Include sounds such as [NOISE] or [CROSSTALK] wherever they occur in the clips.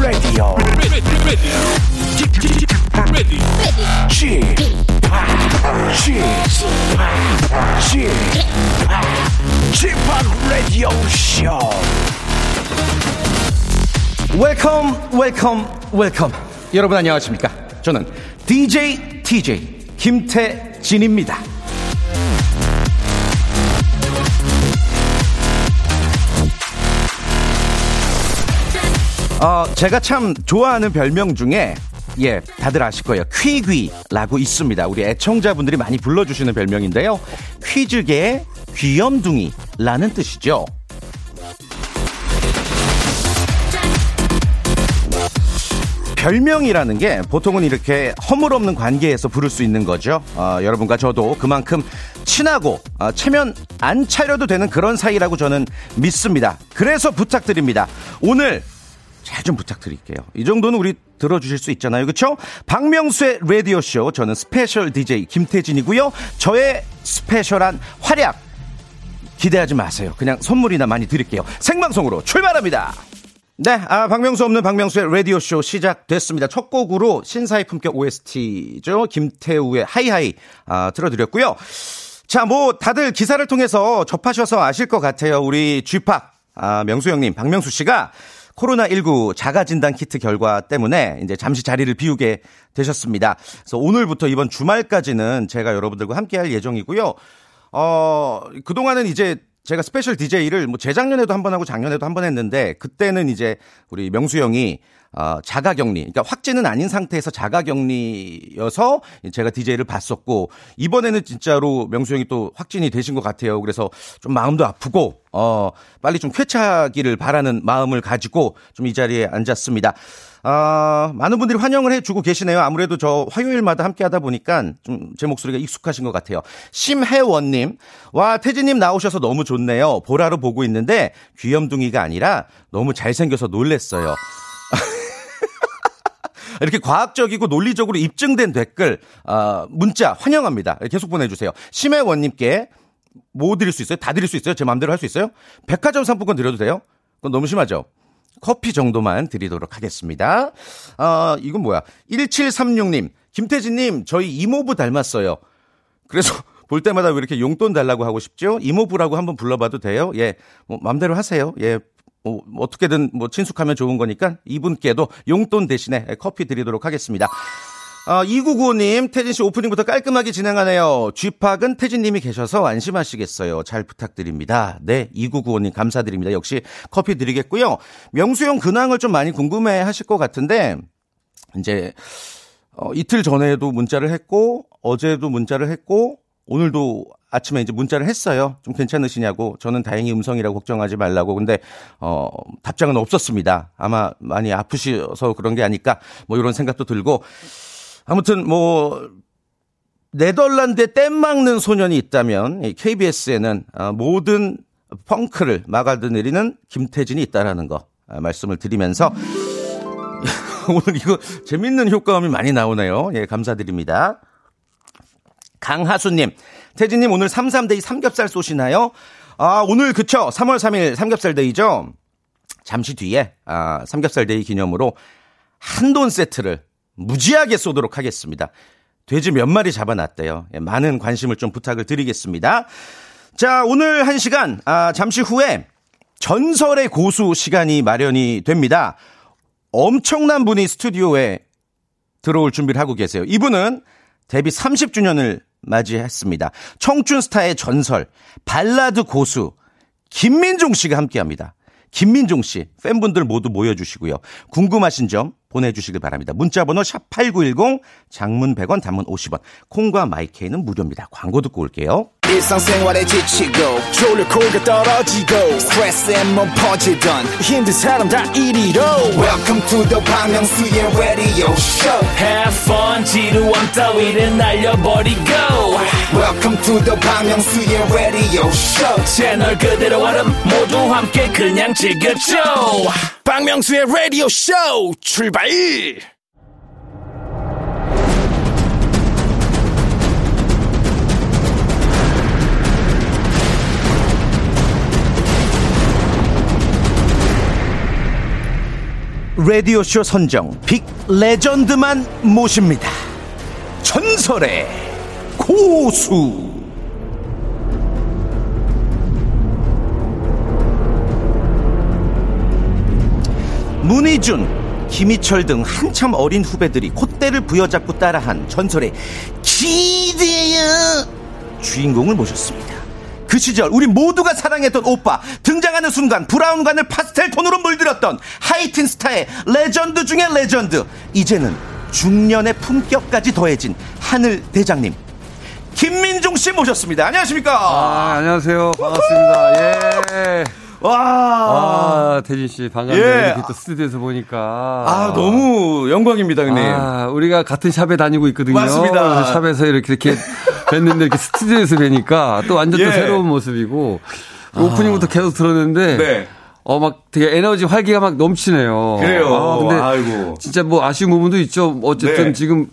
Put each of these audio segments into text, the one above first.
Radio. ready, ready, ready, g g g p Radio Show. 웰컴 웰컴 웰컴 여러분 안녕하십니까 저는 DJ TJ 김태진입니다 어, 제가 참 좋아하는 별명 중에 예, 다들 아실 거예요. 퀴귀라고 있습니다. 우리 애청자분들이 많이 불러주시는 별명인데요. 퀴즈계의 귀염둥이라는 뜻이죠. 별명이라는 게 보통은 이렇게 허물없는 관계에서 부를 수 있는 거죠. 어, 여러분과 저도 그만큼 친하고 어, 체면 안 차려도 되는 그런 사이라고 저는 믿습니다. 그래서 부탁드립니다. 오늘 잘 좀 부탁드릴게요. 이 정도는 우리 들어주실 수 있잖아요. 그렇죠? 박명수의 라디오쇼 저는 스페셜 DJ 김태진이고요. 저의 스페셜한 활약 기대하지 마세요. 그냥 선물이나 많이 드릴게요. 생방송으로 출발합니다. 네, 아, 박명수 없는 박명수의 라디오쇼 시작됐습니다. 첫 곡으로 신사의 품격 OST죠. 김태우의 High High, 아, 틀어드렸고요. 자, 뭐, 다들 기사를 통해서 접하셔서 아실 것 같아요. 우리 쥐팍, 아, 명수 형님, 박명수 씨가 코로나19 자가진단 키트 결과 때문에 이제 잠시 자리를 비우게 되셨습니다. 그래서 오늘부터 이번 주말까지는 제가 여러분들과 함께 할 예정이고요. 어, 그동안은 이제 제가 스페셜 DJ를 뭐 재작년에도 한 번 하고 작년에도 한 번 했는데 그때는 이제 우리 명수 형이 어, 자가 격리, 그러니까 확진은 아닌 상태에서 자가 격리여서 제가 DJ를 봤었고 이번에는 진짜로 명수 형이 또 확진이 되신 것 같아요. 그래서 좀 마음도 아프고 어, 빨리 좀 쾌차기를 바라는 마음을 가지고 좀 이 자리에 앉았습니다. 아, 많은 분들이 환영을 해주고 계시네요. 아무래도 저 화요일마다 함께 하다 보니까 좀 제 목소리가 익숙하신 것 같아요. 심혜원님, 와, 태진님 나오셔서 너무 좋네요. 보라로 보고 있는데 귀염둥이가 아니라 너무 잘생겨서 놀랬어요. [LAUGHS] 이렇게 과학적이고 논리적으로 입증된 댓글, 아, 문자 환영합니다. 계속 보내주세요. 심혜원님께 뭐 드릴 수 있어요? 다 드릴 수 있어요? 제 마음대로 할 수 있어요? 백화점 상품권 드려도 돼요? 그건 너무 심하죠? 커피 정도만 드리도록 하겠습니다. 아, 이건 뭐야? 1736님, 김태진님, 저희 이모부 닮았어요. 그래서 [LAUGHS] 볼 때마다 왜 이렇게 용돈 달라고 하고 싶죠? 이모부라고 한번 불러봐도 돼요? 예, 뭐, 맘대로 하세요. 예, 뭐, 어떻게든 뭐 친숙하면 좋은 거니까 이분께도 용돈 대신에 커피 드리도록 하겠습니다. 어, 2995님, 태진 씨 오프닝부터 깔끔하게 진행하네요. 쥐팍은 태진님이 계셔서 안심하시겠어요. 잘 부탁드립니다. 네, 2995님 감사드립니다. 역시 커피 드리겠고요. 명수형 근황을 좀 많이 궁금해 하실 것 같은데, 이제, 어, 이틀 전에도 문자를 했고, 어제도 문자를 했고, 오늘도 아침에 이제 문자를 했어요. 좀 괜찮으시냐고. 저는 다행히 음성이라고 걱정하지 말라고. 근데, 어, 답장은 없었습니다. 아마 많이 아프셔서 그런 게 아닐까. 뭐 이런 생각도 들고. 아무튼 뭐, 네덜란드에 땜 막는 소년이 있다면 이 KBS에는 어, 모든 펑크를 막아내리는 김태진이 있다라는 거 아, 말씀을 드리면서 [LAUGHS] 오늘 이거 재밌는 효과음이 많이 나오네요. 예, 감사드립니다. 강하수님, 태진님 오늘 33데이 삼겹살 쏘시나요? 아, 오늘 그쵸. 3월 3일 삼겹살 데이죠? 잠시 뒤에, 아, 삼겹살 데이 기념으로 한돈 세트를 무지하게 쏘도록 하겠습니다. 돼지 몇 마리 잡아놨대요. 예, 많은 관심을 좀 부탁을 드리겠습니다. 자, 오늘 한 시간, 아, 잠시 후에 전설의 고수 시간이 마련이 됩니다. 엄청난 분이 스튜디오에 들어올 준비를 하고 계세요. 이분은 데뷔 30주년을 맞이했습니다. 청춘 스타의 전설, 발라드 고수, 김민종 씨가 함께 합니다. 김민종 씨, 팬분들 모두 모여주시고요. 궁금하신 점 보내주시길 바랍니다. 문자번호 샵8910, 장문 100원, 단문 50원, 콩과 마이케이는 무료입니다. 광고 듣고 올게요. 일상생활에 지치고, 졸려 코가 떨어지고, 스트레스에 몸 퍼지던, 힘든 사람 다 이리로. welcome to the Myung-soo's radio show Have fun 지루함 따위를 날려버리고 welcome to the Myung-soo's radio show 채널 그대로 얼음 모두 함께 그냥 즐겨줘 박명수의 라디오 쇼 출발 라디오 쇼 선정 빅 레전드만 모십니다. 전설의 고수. 문희준, 김희철 등 한참 어린 후배들이 콧대를 부여잡고 따라한 전설의 기대야 주인공을 모셨습니다. 그 시절 우리 모두가 사랑했던 오빠 등장하는 순간 브라운관을 파스텔 톤으로 물들였던 하이틴 스타의 레전드 중의 레전드 이제는 중년의 품격까지 더해진 하늘 대장님 김민종 씨 모셨습니다. 안녕하십니까? 아, 안녕하세요. 반갑습니다. 예. 와. 아, 태진 씨 반갑네요. 예. 이렇게 또 스튜디오에서 보니까. 아, 너무 영광입니다, 형님. 아, 우리가 같은 샵에 다니고 있거든요. 맞습니다. 샵에서 이렇게 이렇게 뵀는데 이렇게 스튜디오에서 뵈니까 또 완전 예. 또 새로운 모습이고 오프닝부터 계속 들었는데 네. 어, 막 되게 에너지 활기가 막 넘치네요. 그래요. 아, 근데 아이고. 진짜 뭐 아쉬운 부분도 있죠. 어쨌든 네. 지금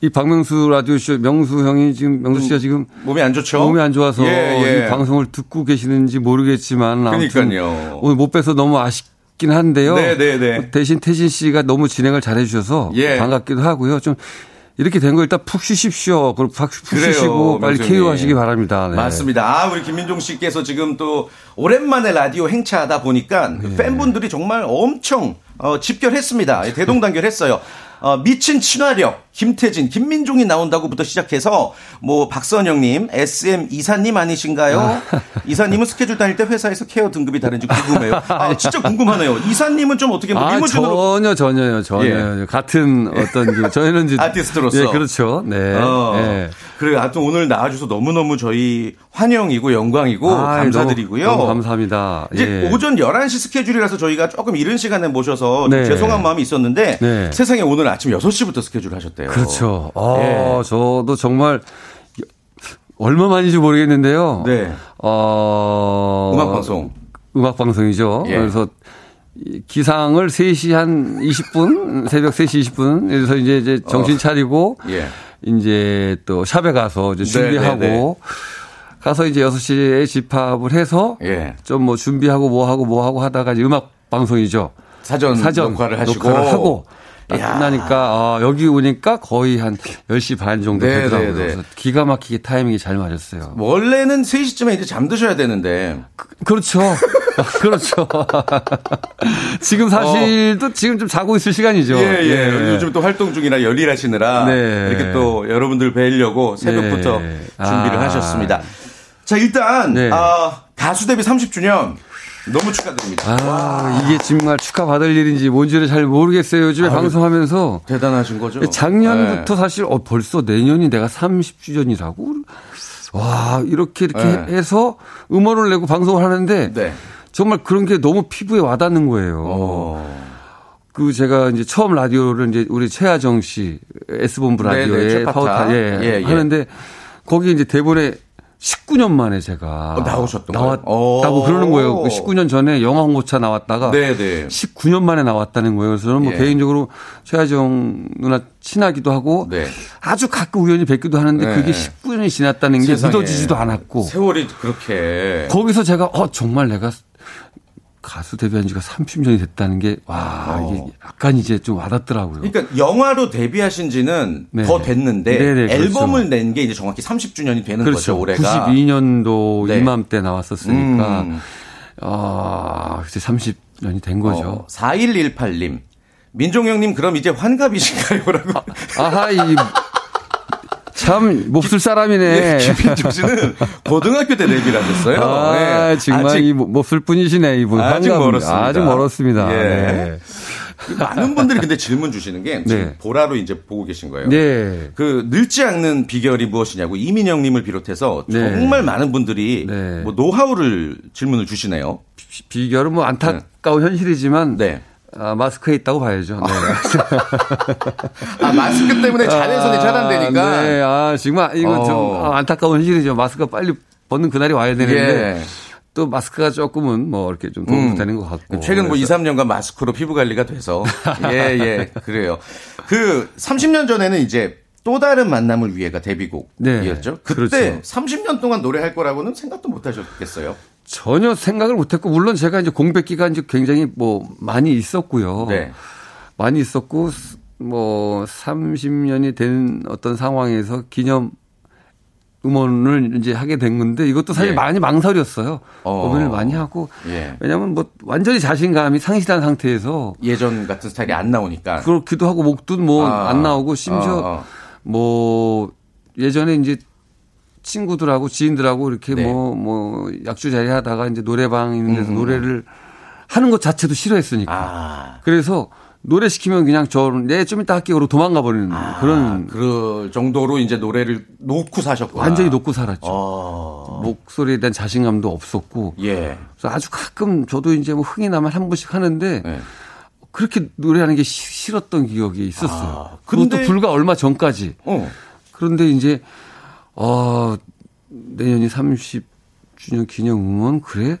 이 박명수 라디오쇼 명수 형이 지금 명수 씨가 지금 몸이 안 좋죠? 몸이 안 좋아서 예, 예. 이 방송을 듣고 계시는지 모르겠지만 아무튼 그러니까요. 오늘 못 뵈서 너무 아쉽긴 한데요. 네, 네, 네. 대신 태진 씨가 너무 진행을 잘해 주셔서 예. 반갑기도 하고요. 좀 이렇게 된 거 일단 푹 쉬십시오. 그리고 푹 그래요, 쉬시고 빨리. KO 하시기 바랍니다. 네. 맞습니다. 아, 우리 김민종 씨께서 지금 또 오랜만에 라디오 행차하다 보니까 그 네. 팬분들이 정말 엄청 어, 집결했습니다. 대동단결했어요. 어, 미친 친화력, 김태진, 김민종이 나온다고부터 시작해서 뭐 박선영님, SM 이사님 아니신가요? [LAUGHS] 이사님은 스케줄 다닐 때 회사에서 케어 등급이 다른지 궁금해요. [LAUGHS] 아, 진짜 궁금하네요. 이사님은 좀 어떻게 뭐 아, 리무진으로 전혀 전혀요. 전혀요. 같은 어떤 그 저희는 이제 [LAUGHS] 아티스트로서. 예, 그렇죠. 네. 어. 예. 그래, 하여튼 오늘 나와주셔서 너무 너무 저희 환영이고 영광이고 아이, 감사드리고요. 너무, 너무 감사합니다. 이제 예. 오전 11시 스케줄이라서 저희가 조금 이른 시간에 모셔서 좀 네. 죄송한 마음이 있었는데 네. 세상에 오늘 아침 6시부터 스케줄 하셨대요. 그렇죠. 아, 예. 저도 정말 얼마 만인지 모르겠는데요. 네. 어. 음악 방송. 음악 방송이죠. 예. 그래서 이 기상을 3시 한 20분, [LAUGHS] 새벽 3시 20분. 그래서 이제 이제 정신 차리고 예. 이제 또 샵에 가서 이제 네, 준비하고 네, 네. 가서 이제 6시에 집합을 해서 예. 좀뭐 준비하고 뭐 하고 뭐 하고 하다가 이제 음악 방송이죠. 사전, 사전 녹화를 하시고. 녹화를 하고 딱 야. 끝나니까 아, 여기 오니까 거의 한 10시 반 정도 네, 되더라고요. 네, 네. 그래서 기가 막히게 타이밍이 잘 맞았어요. 원래는 3시쯤에 이제 잠드셔야 되는데. 그 렇죠. [LAUGHS] 그렇죠. [LAUGHS] 지금 사실 또 지금 좀 자고 있을 시간이죠. 어. 예, 예. 요즘 또 활동 중이라 열일하시느라 네. 이렇게 또 여러분들 뵈려고 새벽부터 네. 준비를 아. 하셨습니다. 자, 일단 네. 아, 가수 데뷔 30주년 너무 축하드립니다. 아, 이게 정말 축하받을 일인지 뭔지를 잘 모르겠어요. 요즘에 방송하면서. 대단하신 거죠? 작년부터 네. 사실 어, 벌써 내년이 내가 30주년이라고? 와, 이렇게 이렇게 네. 해서 음원을 내고 방송을 하는데 네. 정말 그런 게 너무 피부에 와닿는 거예요. 어. 그 제가 이제 처음 라디오를 이제 우리 최하정 씨 S본부 네네, 라디오에 최파타. 파워타 예, 예, 예. 하는데 거기 이제 대본에 19년 만에 제가 어, 나오셨던? 나왔다고 오. 그러는 거예요. 그 19년 전에 영화 홍보차 나왔다가 네네. 19년 만에 나왔다는 거예요. 그래서 저는 뭐 예. 개인적으로 최하정 누나 친하기도 하고 네. 아주 가끔 우연히 뵙기도 하는데 네. 그게 19년이 지났다는 게 세상에. 믿어지지도 않았고 세월이 그렇게. 거기서 제가 어 정말 내가 가수 데뷔한 지가 30년이 됐다는 게와 이게 약간 이제 좀 와닿더라고요. 어. 그러니까 영화로 데뷔하신 지는 네. 더 됐는데 네네, 그렇죠. 앨범을 낸게 이제 정확히 30주년이 되는 거죠, 올해가. 92년도 네. 이맘때 나왔었으니까 음. 아 이제 30년이 된 거죠. 어, 4118님. 민종 형님 그럼 이제 환갑이신가요? [LAUGHS] 라고. 아 하 이 참 몹쓸 사람이네. 예, 김민종 씨는 고등학교 때 데뷔를 하셨어요. 아, 예. 정말 아직 이 몹쓸 분이시네, 이분. 아직 환갑- 멀었습니다. 아직 멀었습니다. 예. 네. 많은 분들이 근데 질문 주시는 게 네. 보라로 이제 보고 계신 거예요. 네. 그 늙지 않는 비결이 무엇이냐고 이민영님을 비롯해서 네. 정말 많은 분들이 네. 뭐 노하우를 질문을 주시네요. 비- 비결은 뭐 안타까운 현실이지만 네. 아, 마스크에 있다고 봐야죠. 네. [LAUGHS] 아 마스크 때문에 자외선이 차단되니까. 네, 아, 정말 이건 좀 어. 아, 안타까운 현실이죠. 마스크가 빨리 벗는 그날이 와야 되는데 예. 또 마스크가 조금은 뭐 이렇게 좀 도움이 음. 되는 것 같고. 최근 뭐 2, 그래서 3년간 마스크로 피부 관리가 돼서 [LAUGHS] 예, 예. 그래요. 그 30년 전에는 이제 또 다른 만남을 위해가 데뷔곡이었죠. 네. 그때 그렇죠. 30년 동안 노래할 거라고는 생각도 못 하셨겠어요. 전혀 생각을 못했고 물론 제가 이제 공백 기간 이제 굉장히 뭐 많이 있었고요. 네. 많이 있었고 뭐 30년이 된 어떤 상황에서 기념 음원을 이제 하게 된 건데 이것도 사실 예. 많이 망설였어요. 어. 고민을 많이 하고 예. 왜냐하면 뭐 완전히 자신감이 상실한 상태에서 예전 같은 스타일이 안 나오니까. 그렇기도 하고 목도 뭐 아. 안 나오고 심지어 어, 어. 뭐 예전에 이제 친구들하고 지인들하고 이렇게 네. 뭐뭐 약주 자리 하다가 이제 노래방 있는 데서 음. 노래를 하는 것 자체도 싫어했으니까. 아. 그래서 노래 시키면 그냥 저는 내좀 이따 할게 그러고 도망가 버리는 그런 그 정도로 이제 노래를 놓고 사셨구나. 완전히 놓고 살았죠. 어. 목소리에 대한 자신감도 없었고. 예. 그래서 아주 가끔 저도 이제 뭐 흥이 나면 한 번씩 하는데 네. 그렇게 노래하는 게 시- 싫었던 기억이 있었어요. 아, 그것도 불과 얼마 전까지. 어. 그런데 이제 어 내년이 30주년 기념 음원 그래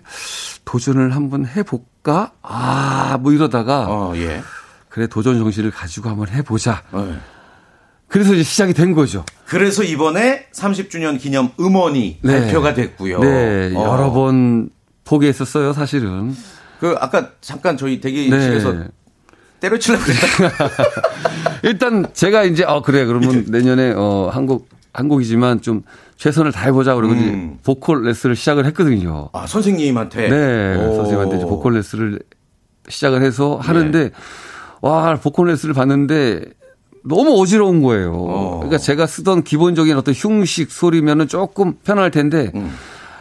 도전을 한번 해볼까? 아 뭐 이러다가 어, 예. 그래 도전 정신을 가지고 한번 해보자. 어. 그래서 이제 시작이 된 거죠. 그래서 이번에 30주년 기념 음원이 네. 발표가 됐고요. 네, 어. 여러 번 포기했었어요, 사실은. 그 아까 잠깐 저희 대기실에서 네. 때려치려고 그랬다. [LAUGHS] 일단 제가 이제 어 그래 그러면 [LAUGHS] 내년에 어 한곡 한 곡이지만 좀 최선을 다해보자 그러고 음. 보컬 레슨을 시작을 했거든요. 아, 선생님한테. 네, 오. 선생님한테 보컬 레슨을 시작을 해서 하는데 와 보컬 레슨을 받는데 너무 어지러운 거예요. 어. 그러니까 제가 쓰던 기본적인 어떤 흉식 소리면은 조금 편할 텐데 음.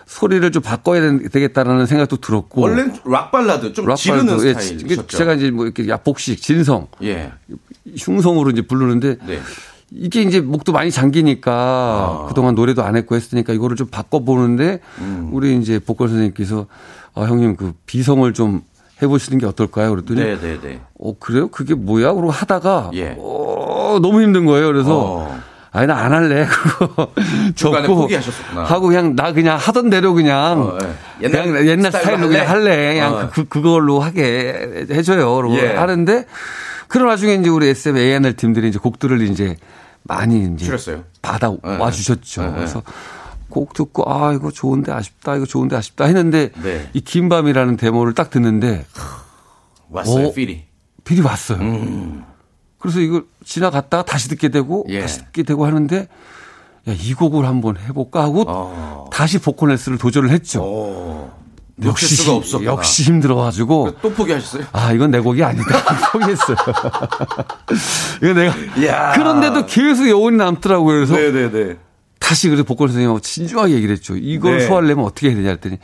소리를 좀 바꿔야 되- 되겠다라는 생각도 들었고 원래는 락 발라드 좀 락 지르는 발라드, 예, 스타일이셨죠. 제가 이제 뭐 이렇게 약복식 진성 예. 흉성으로 이제 부르는데 네. 이게 이제 목도 많이 잠기니까 아. 그동안 노래도 안 했고 했으니까 이거를 좀 바꿔보는데 음. 우리 이제 보컬 선생님께서 아, 형님 그 비성을 좀 해보시는 게 어떨까요? 그랬더니 네, 네, 네. 어 그래요? 그게 뭐야? 그러고 하다가 예. 어, 너무 힘든 거예요. 그래서 어. 아니 나 안 할래. [LAUGHS] 그거 접고 포기하셨었구나. 하고 그냥 나 그냥 하던 대로 그냥 어, 예. 옛날 그냥 옛날 스타일로 스타일로 그냥 할래? 할래. 그냥 어. 그, 그걸로 하게 해줘요. 그러고 예. 하는데 그런 와중에 이제 우리 SM A&R 팀들이 이제 곡들을 이제 많이 이제 줄였어요. 받아 예, 와 주셨죠. 예, 예. 그래서 곡 듣고 아 이거 좋은데 아쉽다 이거 좋은데 아쉽다 했는데 네. 이긴 밤이라는 데모를 딱 듣는데 왔어요, 어? 필이. 빌이 왔어요. 그래서 이걸 지나갔다가 다시 듣게 되고 예. 다시 듣게 되고 하는데 야, 이 곡을 한번 해볼까 하고 어. 다시 보컬 레슨을 도전을 했죠. 오. 놓칠 수가 힘- 없었구나. 역시 힘들어가지고 또 포기하셨어요? 아 이건 내 곡이 아니다 포기했어요. [LAUGHS] 이거 내가 이야. 그런데도 계속 여운이 남더라고요. 그래서 네네네. 다시 그래서 보컬 선생님하고 진중하게 얘기를 했죠. 이걸 네. 소화하려면 어떻게 해야 되냐 했더니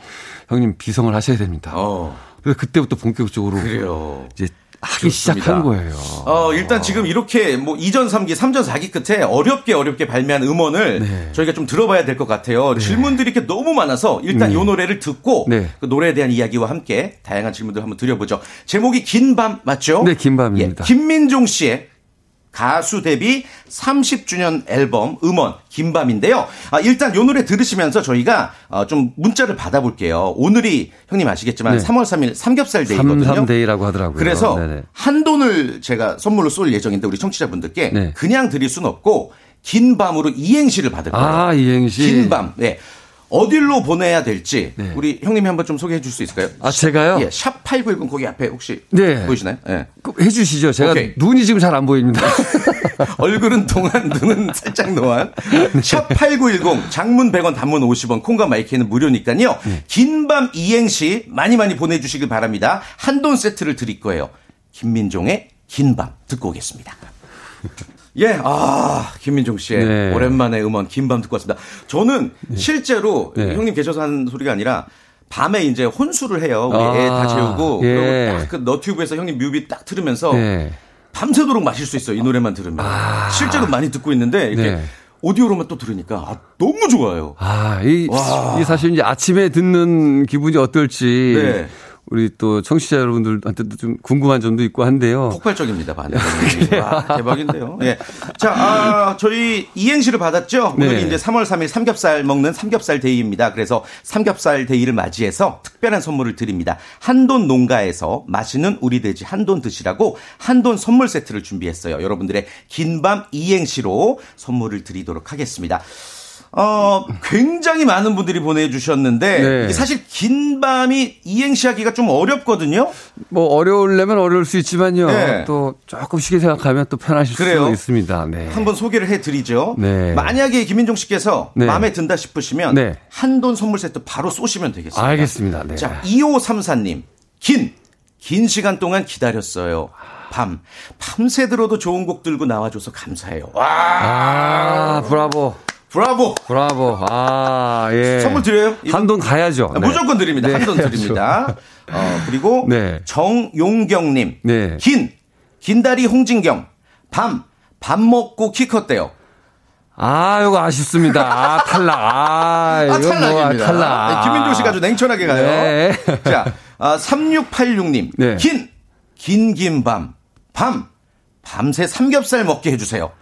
형님 비성을 하셔야 됩니다. 어. 그래서 그때부터 본격적으로 그래요. 이제 하기 좋습니다. 시작한 거예요. 어, 일단 지금 이렇게 뭐 2전 3기, 3전 4기 끝에 어렵게 어렵게 발매한 음원을 네. 저희가 좀 들어봐야 될 것 같아요. 질문들이 이렇게 너무 많아서 일단 이 노래를 듣고 네. 그 노래에 대한 이야기와 함께 다양한 질문들 한번 드려보죠. 제목이 긴 밤 맞죠? 네, 긴 밤입니다. 예, 김민종 씨의 가수 데뷔 30주년 앨범 음원 긴밤인데요. 아, 일단 요 노래 들으시면서 저희가 어, 좀 문자를 받아볼게요. 오늘이 형님 아시겠지만 네. 3월 3일 삼겹살 데이거든요. 삼삼데이라고 하더라고요. 그래서 네네. 한돈을 제가 선물로 쏠 예정인데 우리 청취자분들께 네. 그냥 드릴 수는 없고 긴 밤으로 이행시를 받을 거예요. 아, 이행시. 긴 밤. 네. 어디로 보내야 될지 네. 우리 형님이 한번 좀 소개해 줄 수 있을까요? 아, 제가요? 예, 샵 8910 거기 앞에 혹시 네. 보이시나요? 예. 그 해주시죠. 제가 오케이. 눈이 지금 잘 안 보입니다. [LAUGHS] 얼굴은 동안, 눈은 [LAUGHS] 살짝 노안. 샵 8910, 장문 100원, 단문 50원, 콩과 마이크는 무료니까요. 네. 긴밤 이행시 많이 많이 보내주시길 바랍니다. 한돈 세트를 드릴 거예요. 김민종의 긴밤 듣고 오겠습니다. [LAUGHS] 예, 아, 김민종 씨의 네. 오랜만에 음원 긴밤 듣고 왔습니다. 저는 실제로 네. 형님 계셔서 하는 소리가 아니라 밤에 이제 혼술을 해요. 우리 아, 애 다 재우고. 예. 그리고 딱 그 너튜브에서 형님 뮤비 딱 들으면서 네. 밤새도록 마실 수 있어요. 이 노래만 들으면. 실제로 많이 듣고 있는데 이렇게 네. 오디오로만 또 들으니까 아, 너무 좋아요. 아, 이, 와. 이 사실 이제 아침에 듣는 기분이 어떨지. 네. 우리 또 청취자 여러분들한테도 좀 궁금한 점도 있고 한데요. 폭발적입니다, 반응이. [LAUGHS] 와, 대박인데요. 예. 자, 아, 저희 이행시를 받았죠? 오늘이 네. 이제 3월 3일 삼겹살 먹는 삼겹살 데이입니다. 그래서 삼겹살 데이를 맞이해서 특별한 선물을 드립니다. 한돈 농가에서 맛있는 우리 돼지 한돈 드시라고 한돈 선물 세트를 준비했어요. 여러분들의 긴 밤 이행시로 선물을 드리도록 하겠습니다. 어, 굉장히 많은 분들이 보내주셨는데, 네. 사실 긴 밤이 이행시하기가 좀 어렵거든요? 뭐 어려울려면 어려울 수 있지만요. 네. 또 조금 쉽게 생각하면 또 편하실 그래요? 수 있습니다. 네. 한번 소개를 해드리죠. 네. 만약에 김민종 씨께서 네. 마음에 든다 싶으시면, 네. 한돈 선물 세트 바로 쏘시면 되겠습니다. 알겠습니다. 네. 자, 2534님. 긴, 긴 시간 동안 기다렸어요. 밤. 밤새 들어도 좋은 곡 들고 나와줘서 감사해요. 와, 아, 브라보. 브라보! 브라보. 아, 예. 선물 드려요? 한돈 가야죠. 아, 네. 무조건 드립니다. 네, 한돈 드립니다. [LAUGHS] 어, 그리고 네. 정용경 님. 네. 긴, 긴다리 홍진경. 밤, 밥 먹고 키 컸대요. 아, 이거 아쉽습니다. 아, 탈락. 아, 아, 이거 뭐, 탈락입니다. 탈락. 네, 김민종 씨가 아주 냉철하게 가요. 네. 자, 아, 3686님. 네. 긴, 긴, 긴 밤. 밤, 밤새 삼겹살 먹게 해주세요.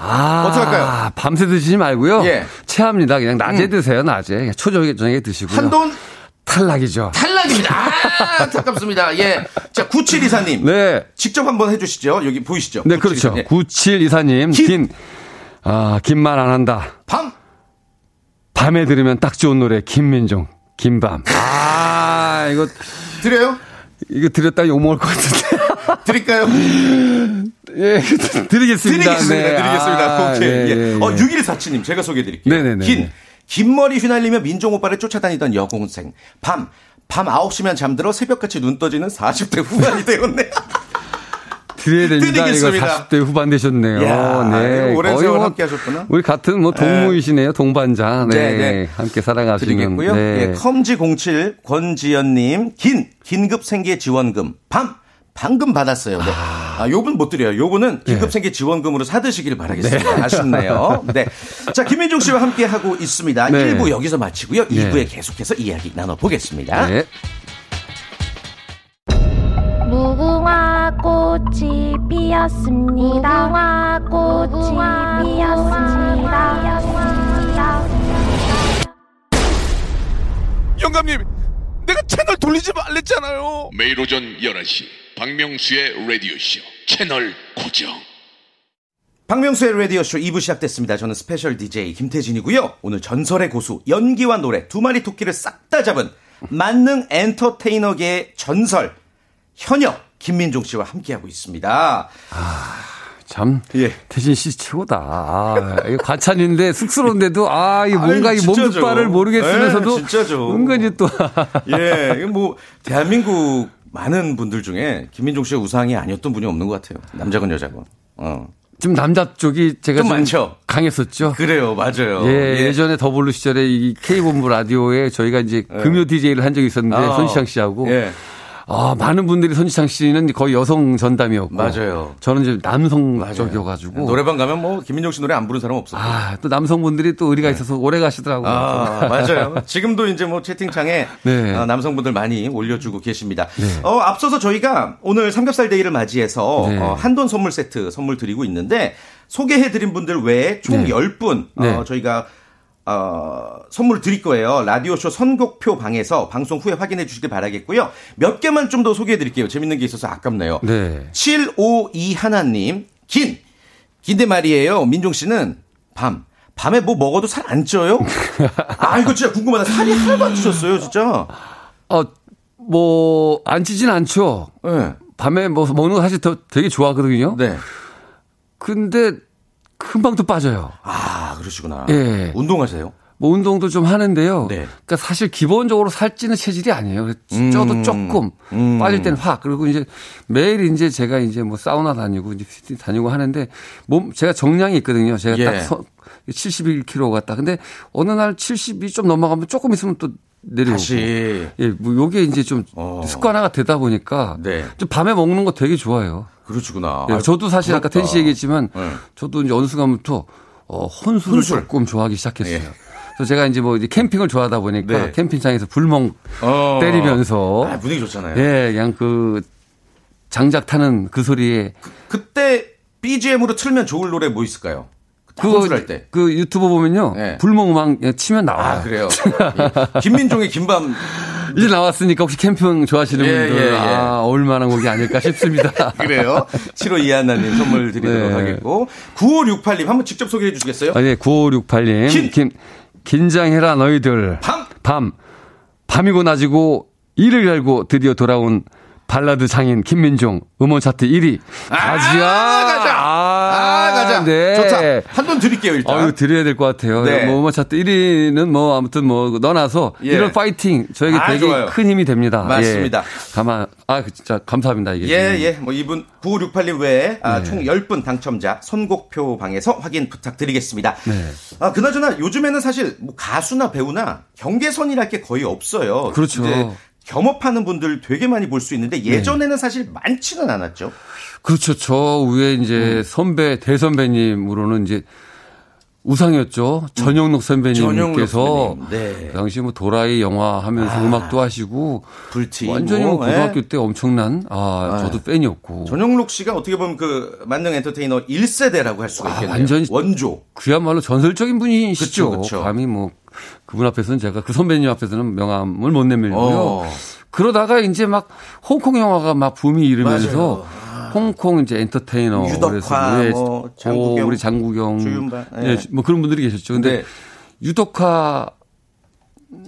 아, 어떡할까요? 밤새 드시지 말고요. 예. 체합니다. 그냥 낮에 드세요, 낮에. 초저녁에 드시고요. 한돈 탈락이죠. 탈락입니다. 아, 안타깝습니다. 예. 자, 9724님. 네. 직접 한번 해 주시죠. 여기 보이시죠? 네, 그렇죠. 9724님. 9724님. 긴. 긴. 아, 긴 말 안 한다. 밤, 밤에 들으면 딱 좋은 노래, 김민종. 긴밤. 아, 이거, 드려요? 이거 드렸다 욕먹을 것 같은데. [LAUGHS] 드릴까요? [LAUGHS] 예, 드리겠습니다. 드리겠습니다. 네. 드리겠습니다. 아, 오케이. 예, 예. 예, 어, 예. 6147님, 제가 소개해 드릴게요. 네네네. 긴, 긴 머리 휘날리며 민종 오빠를 쫓아다니던 여공생. 밤, 밤 9시면 잠들어 새벽같이 눈 떠지는 40대 후반이 되었네. [LAUGHS] 드려야 됩니다. 이거 드리겠습니다. 40대 후반 되셨네요. 야, 네. 오랜 거의 세월 뭐 함께 하셨구나. 우리 같은 뭐 동무이시네요. 동반자. 네. 네, 네. 함께 살아가시는. 드리겠고요. 네. 예, 컴지07 권지연님, 긴, 긴급 생계 지원금. 밤, 방금 받았어요. 네. 아, 요분 못 드려요. 요분은 네. 긴급 생계 지원금으로 사드시길 바라겠습니다. 아쉽네요. [LAUGHS] 네. 자, 김민종 씨와 함께 하고 있습니다. 네. 1부 여기서 마치고요. 네. 2부에 계속해서 이야기 나눠보겠습니다. 네. 무궁화 꽃이 피었습니다. 무궁화 꽃이 피었습니다. 영감님, 내가 채널 돌리지 말랬잖아요. 매일 오전 11시 박명수의 라디오쇼 채널 고정 박명수의 라디오쇼 2부 시작됐습니다. 저는 스페셜 DJ 김태진이고요. 오늘 전설의 고수, 연기와 노래 두 마리 토끼를 싹 다 잡은 만능 엔터테이너계의 전설, 현역 김민종 씨와 함께하고 있습니다. 참. 예. 태진 씨 최고다. 아, 과찬인데 쑥스러운데도 아, 이 뭔가 아유, 이. 몸둘바를 모르겠으면서도 예, 진짜죠. 은근히 또 [LAUGHS] 예, 뭐 대한민국 많은 분들 중에 김민종 씨의 우상이 아니었던 분이 없는 것 같아요. 남자건 여자건. 어. 좀 남자 쪽이 제가 좀좀 많죠. 강했었죠. 그래요, 맞아요. 예, 예, 전에 더블루 시절에 이 K본부 라디오에 저희가 이제 금요 DJ를 한 적이 있었는데 아, 손지창 씨하고 예. 아, 많은 분들이 손지창 씨는 거의 여성 전담이었고 맞아요. 저는 이제 남성 맞아요. 쪽이어가지고 노래방 가면 뭐 김민종 씨 노래 안 부르는 사람 없어요. 아, 또 남성분들이 또 의리가 있어서 오래 가시더라고요. 네. 아, 맞아요. 지금도 이제 뭐 채팅창에 [LAUGHS] 네. 어, 남성분들 많이 올려주고 계십니다. 어, 앞서서 저희가 오늘 삼겹살 데이를 맞이해서 네. 어, 한돈 선물 세트 선물 드리고 있는데 소개해드린 분들 외에 총 네. 10분 네. 어, 저희가 어, 선물 드릴 거예요. 라디오쇼 선곡표 방에서 방송 후에 확인해 주시길 바라겠고요. 몇 개만 좀 더 소개해 드릴게요. 재밌는 게 있어서 아깝네요. 네. 752 하나님, 긴, 긴데 말이에요. 민종 씨는 밤, 밤에 뭐 먹어도 살 안 쪄요? [LAUGHS] 아, 이거 진짜 궁금하다. 살이 하나도 안 찌셨어요, 진짜. 어, 뭐, 안 찌진 않죠. 네. 밤에 뭐 먹는 거 사실 더 되게 좋아하거든요. 네. 근데 금방 또 빠져요. 아, 그러시구나. 예. 운동하세요? 뭐 운동도 좀 하는데요. 네. 그러니까 사실 기본적으로 살찌는 체질이 아니에요. 쪄도 조금 음. 빠질 때는 확 그리고 이제 매일 이제 제가 이제 뭐 사우나 다니고 이제 피트니스 다니고 하는데 몸 제가 정량이 있거든요. 제가 예. 딱 서, 71kg 같다. 근데 어느 날 70이 좀 넘어가면 조금 있으면 또 내려오고. 다시. 예, 뭐 요게 이제 좀 어. 습관화가 되다 보니까 네. 좀 밤에 먹는 거 되게 좋아해요. 그러시구나. 예, 아, 저도 사실 아까 부럽다. 텐씨 얘기했지만 네. 저도 이제 어느 순간부터 어, 혼술을 혼술. 조금 좋아하기 시작했어요. 예. 그래서 제가 이제 뭐 이제 캠핑을 좋아하다 보니까 네. 캠핑장에서 불멍 어. 때리면서 아, 분위기 좋잖아요. 예, 그냥 그 장작 타는 그 소리에 그때 BGM으로 틀면 좋을 노래 뭐 있을까요? 혼술할 때. 그 유튜브 보면요. 네. 불멍 음악 그냥 치면 나와요. 아, 그래요. [LAUGHS] 예. 김민종의 김밤 이제 나왔으니까 혹시 캠핑 좋아하시는 예, 분들 예, 예. 아, 어울 만한 곡이 아닐까 싶습니다. [LAUGHS] 그래요. 7호 이하나님 선물 드리도록 네. 하겠고. 9568님 한번 직접 소개해 주시겠어요? 아, 예, 9568님. 긴. 긴, 긴장해라, 너희들. 밤! 밤. 밤이고 낮이고 이를 갈고 드디어 돌아온 발라드 장인 김민종 음원 차트 1위. 가자! 가자! 아, 가자! 네. 좋다. 한 돈 드릴게요, 일단. 어, 이거 드려야 될 것 같아요. 네. 뭐 음원 차트 1위는 뭐 아무튼 뭐 넣어놔서 예. 이런 파이팅 저에게 아, 되게 좋아요. 큰 힘이 됩니다. 맞습니다. 예. 가만, 아, 진짜 감사합니다. 이게. 예, 예. 뭐 이분 9568님 외에 네. 아, 총 10분 당첨자 선곡표 방에서 확인 부탁드리겠습니다. 네. 아, 그나저나 요즘에는 사실 뭐 가수나 배우나 경계선이랄 게 거의 없어요. 그렇죠. 겸업하는 분들 되게 많이 볼 수 있는데 네. 예전에는 사실 많지는 않았죠. 그렇죠. 저 위에 음. 이제 선배, 대선배님으로는 이제 우상이었죠. 전영록 선배님께서 선배님. 네. 그 당시 뭐 도라이 영화 하면서 음악도 하시고 불티. 완전히 뭐 예. 고등학교 때 엄청난 아, 저도 팬이었고 전용록 씨가 어떻게 보면 그 만능 엔터테이너 1세대라고 할 수가 아, 있겠네요. 완전히 원조. 그야말로 전설적인 분이시죠. 그쵸, 그쵸. 감히 뭐 그분 앞에서는 제가 그 선배님 앞에서는 명함을 못 내밀고요. 어. 그러다가 이제 막 홍콩 영화가 막 붐이 일으면서 홍콩 이제 엔터테이너 유덕화, 그래서 예, 뭐고 장국영, 우리 장국영 주윤발, 예. 예. 뭐 그런 분들이 계셨죠. 근데 네. 유덕화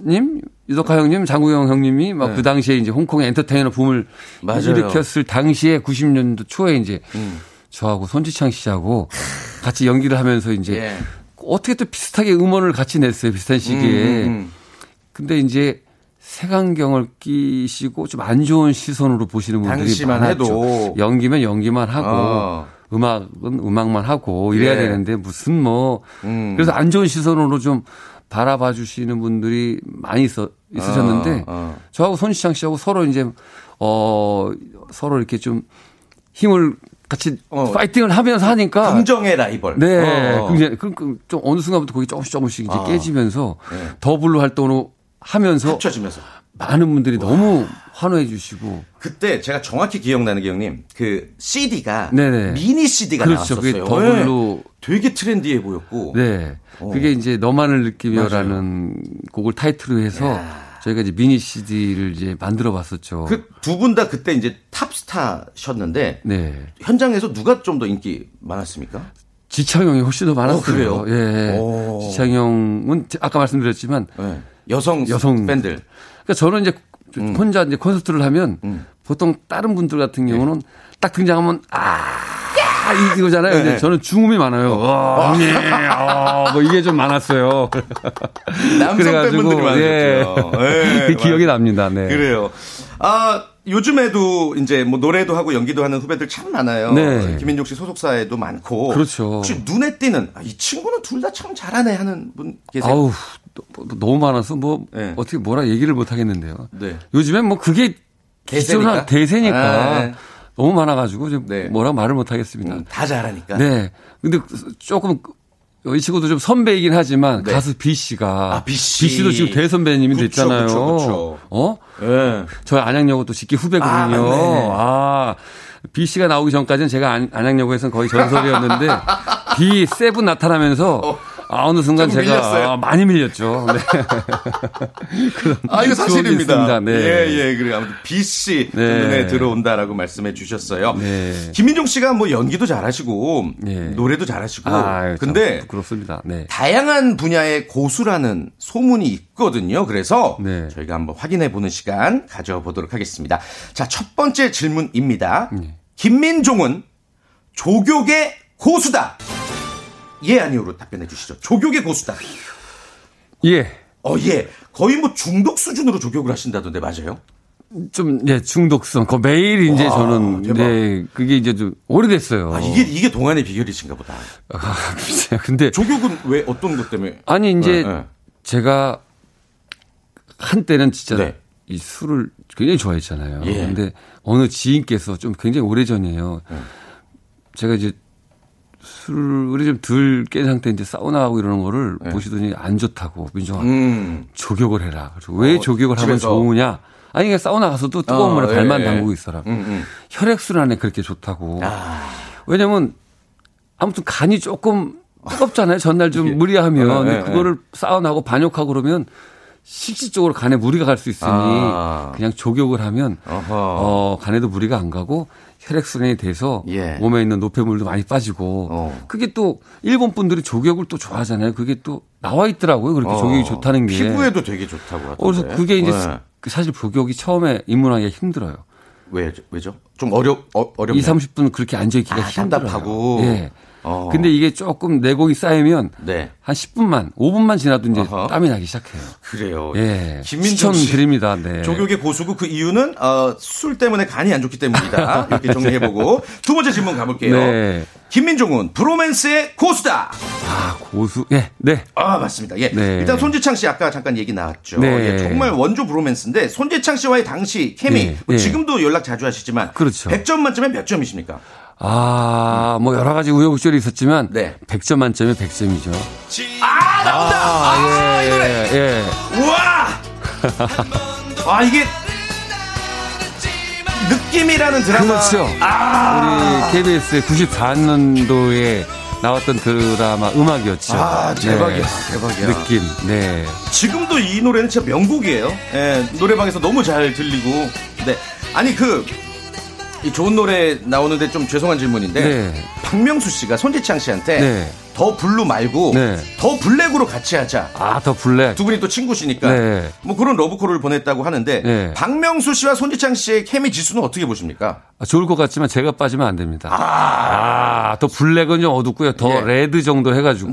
님, 유덕화 형님, 장국영 형님이 막그 당시에 이제 홍콩의 엔터테이너 붐을 네. 맞아요. 일으켰을 당시에 90년도 초에 이제 음. 저하고 손지창 씨하고 같이 연기를 하면서 이제 예. 어떻게 또 비슷하게 음원을 같이 냈어요. 비슷한 시기에. 음, 음. 근데 이제 색안경을 끼시고 좀 안 좋은 시선으로 보시는 분들이 많았죠. 해도. 연기면 연기만 하고 어. 음악은 음악만 하고 이래야 예. 되는데 무슨 뭐 음. 그래서 안 좋은 시선으로 좀 바라봐 주시는 분들이 많이 있어 있으셨는데 어, 어. 저하고 손시창 씨하고 서로 이제 어 서로 이렇게 좀 힘을 같이 어. 파이팅을 하면서 하니까 긍정의 라이벌. 네. 어. 굉장히 그, 그, 좀 어느 순간부터 거기 조금씩 조금씩 이제 아. 깨지면서 네. 더블루 활동으로 하면서 합쳐지면서. 많은 분들이 너무 환호해 주시고 그때 제가 정확히 기억나는 게 형님 그 CD가 네네. 미니 CD가 그렇죠. 나왔었어요. 그게 더블루- 네. 되게 트렌디해 보였고. 네. 어. 그게 이제 너만을 느끼며라는 곡을 타이틀로 해서 저희가 이제 미니 CD를 이제 만들어 봤었죠. 그 두 분 다 그때 이제 탑스타셨는데 네. 현장에서 누가 좀 더 인기 많았습니까? 지창형이 훨씬 더 많았어요. 그래요? 예. 오. 지창형은 아까 말씀드렸지만 네. 여성 여성 팬들. 그러니까 저는 이제 음. 혼자 이제 콘서트를 하면 보통 다른 분들 같은 예. 경우는 딱 등장하면 아 이- 이거잖아요. 네. 저는 중음이 많아요. 와, 예, [LAUGHS] 아, 뭐 이게 좀 많았어요. 남성 그래가지고, 팬분들이 많았죠. 예, 그 기억이 맞- 납니다. 네. 그래요. 아, 요즘에도 이제 뭐 노래도 하고 연기도 하는 후배들 참 많아요. 네. 김민종 씨 소속사에도 많고. 그렇죠. 혹시 눈에 띄는 아, 이 친구는 둘 다 참 잘하네 하는 분 계세요? 아우 너- 너무 많아서 뭐 네. 어떻게 뭐라 얘기를 못 하겠는데요. 네. 요즘엔 뭐 그게 대세니까? 대세니까 아, 네. 너무 많아가지고 좀 네. 뭐라 말을 못 하겠습니다. 음, 다 잘하니까. 네. 근데 조금 이 친구도 좀 선배이긴 하지만 네. 가수 B 씨가 아, B 씨. 씨도 지금 대선배님이 그쵸, 됐잖아요. 그쵸, 그쵸. 어? 예. 저 안양여고 또 직계 후배거든요. 아. 아, B 씨가 나오기 전까지는 제가 안- 안양여고에서는 거의 전설이었는데 [LAUGHS] B 세븐 나타나면서 아, 어느 순간 좀 제가? 아, 많이 밀렸죠. 네. [LAUGHS] 그런 아, 이거 사실입니다. 네. 예, 예. 그래. 아무튼 B.C. 네. 눈에 들어온다라고 말씀해 주셨어요. 네. 김민종 씨가 뭐 연기도 잘하시고, 네. 노래도 잘하시고, 아, 참 근데 부끄럽습니다. 네. 다양한 분야의 고수라는 소문이 있거든요. 그래서 네. 저희가 한번 확인해 보는 시간 가져보도록 하겠습니다. 자, 첫 번째 질문입니다. 네. 김민종은 조교계 고수다. 예, 아니오로 답변해 주시죠. 조교계 고수다. 예. 어, 예. 거의 뭐 중독 수준으로 조교를 하신다던데 맞아요? 좀, 예, 중독성. 그 매일 이제 와, 저는, 대박. 네, 그게 이제 좀 오래됐어요. 아, 이게 이게 동안의 비결이신가 보다. 아. 근데, 조교군 왜 어떤 것 때문에? 아니, 이제 네, 네. 제가 한때는 진짜 네. 이 술을 굉장히 좋아했잖아요. 예. 근데 어느 지인께서 좀 굉장히 오래 전이에요. 네. 제가 이제 술이 좀덜 깬 상태 이제 사우나하고 이러는 거를 보시더니 안 좋다고 민정아 네. 음. 조격을 해라. 그래서 왜 어, 조격을 하면 집에서. 좋으냐? 아니 그러니까 사우나 가서도 뜨거운 어, 물에 예, 발만 예. 담그고 있어라. 음, 음. 혈액순환에 그렇게 좋다고. 아. 왜냐면 아무튼 간이 조금 뜨겁잖아요. 전날 좀 무리하면 예, 그거를 사우나하고 반욕하고 그러면 실질 적으로 간에 무리가 갈 수 있으니 아. 그냥 족욕을 하면 어허. 어, 간에도 무리가 안 가고 혈액순환이 돼서 예. 몸에 있는 노폐물도 많이 빠지고 어. 그게 또 일본 분들이 족욕을 또 좋아하잖아요. 그게 또 나와 있더라고요. 그렇게 어, 족욕이 좋다는 게. 피부에도 되게 좋다고 하던데. 어, 그래서 그게 이제 네. 그 사실 족욕이 처음에 입문하기가 힘들어요. 왜 왜죠? 좀 어려 어, 어렵 2, 30분 그렇게 앉아 있기가 아, 힘들어요. 답답하고. 예. 어. 근데 이게 조금 내공이 쌓이면 네. 한 10분만, 5분만 지나도 이제 어허. 땀이 나기 시작해요. 그래요. 예. 김민정 씨 추천드립니다. 네. 조격의 고수고 그 이유는 어, 술 때문에 간이 안 좋기 때문이다. [LAUGHS] 이렇게 정리해보고 두 번째 질문 가볼게요. 네. 김민종은 브로맨스의 고수다. 아, 고수. 예. 네. 아 맞습니다. 예. 네. 일단 손지창 씨 아까 잠깐 얘기 나왔죠. 네. 예, 정말 원조 브로맨스인데 손지창 씨와의 당시 케미 네. 뭐 네. 지금도 연락 자주 하시지만 그렇죠. 100점 만점에 몇 점이십니까? 아, 뭐 여러 가지 우여곡절이 있었지만 네. 100점 만점에 100점이죠. 아 나온다. 아, 이 노래. 예. 예. 우와! [LAUGHS] 아, 이게 느낌이라는 드라마. 그렇죠. 아, 우리 KBS의 94년도에 나왔던 드라마 음악이었죠. 아, 대박이야, 네. 대박이야. 느낌. 네. 지금도 이 노래는 진짜 명곡이에요. 예, 노래방에서 너무 잘 들리고. 네. 아니, 그, 이 좋은 노래 나오는데 좀 죄송한 질문인데. 네. 박명수 씨가 손지창 씨한테 네. 더 블루 말고 네. 더 블랙으로 같이 하자. 아, 더 블랙. 두 분이 또 친구시니까 네. 뭐 그런 러브콜을 보냈다고 하는데 네. 박명수 씨와 손지창 씨의 케미 지수는 어떻게 보십니까? 아, 좋을 것 같지만 제가 빠지면 안 됩니다. 아, 더 블랙은 좀 어둡고요. 더 예. 레드 정도 해가지고.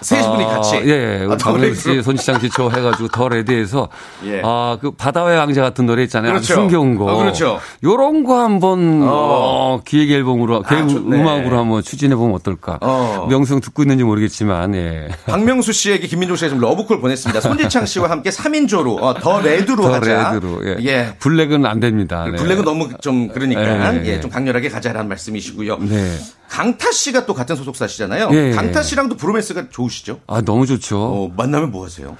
네. 세 분이 어, 같이. 예, 아, 우리 더 박명수 씨. 손지창 씨, 저 해가지고 더 레드해서. 예. 아, 그 바다의 왕자 같은 노래 있잖아요. 아주 그렇죠. 숨겨운 거. 어, 그렇죠. 요런 거 한번, 어. 어, 기획 앨범으로, 기획 좋네. 음악으로 한번 추진해보면 어떨까. 어. 명성 듣고 있는지 모르겠지만, 예. 박명수 씨에게 김민종 씨가 좀 러브콜 보냈습니다. 손지창 씨와 함께 3인조로 어, 더 레드로 더 하자. 레드로. 예. 예. 블랙은 안 됩니다. 네. 블랙은 너무 좀 그러니까 네, 네, 예, 네. 좀 강렬하게 가자라는 말씀이시고요. 네. 강타 씨가 또 같은 소속사시잖아요. 예, 예. 강타 씨랑도 브로맨스가 좋으시죠? 아, 너무 좋죠. 어, 만나면 뭐 하세요?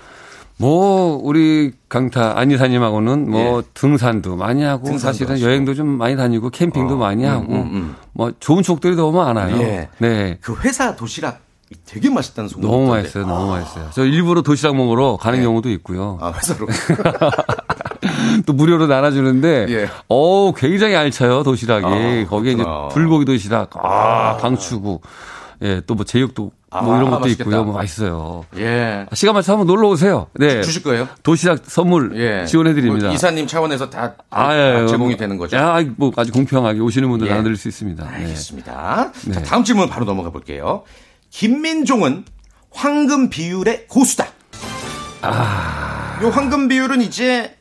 뭐 우리 강타 안이사님하고는 뭐 예. 등산도 많이 하고 등산도 사실은 하시고. 여행도 좀 많이 다니고 캠핑도 어, 많이 음, 하고 음, 음. 뭐 좋은 추억들이 너무 많아요. 예. 네. 그 회사 도시락 되게 맛있다는 소문 너무. 맛있어요. 너무 맛있어요. 저 일부러 도시락 먹으러 가는 경우도 있고요. 아, 회사로. [LAUGHS] 또 무료로 나눠주는데, 예. 어 굉장히 알차요 도시락이. 아, 거기에 이제. 불고기 도시락, 아, 강추고, 예, 또 뭐 제육도 뭐 아, 이런 것도 맛있겠다. 있고요. 뭐 맛있어요. 예. 시간 맞춰 한번 놀러 오세요. 네. 주실 거예요? 도시락 선물 예. 지원해 드립니다. 뭐 이사님 차원에서 다 아, 예, 다 제공이 뭐, 되는 거죠. 야, 뭐 아주 공평하게 오시는 분들 예. 나눠드릴 수 있습니다. 네. 알겠습니다. 네. 자, 다음 질문 바로 넘어가 볼게요. 김민종은 황금 비율의 고수다. 아. 요 황금 비율은 이제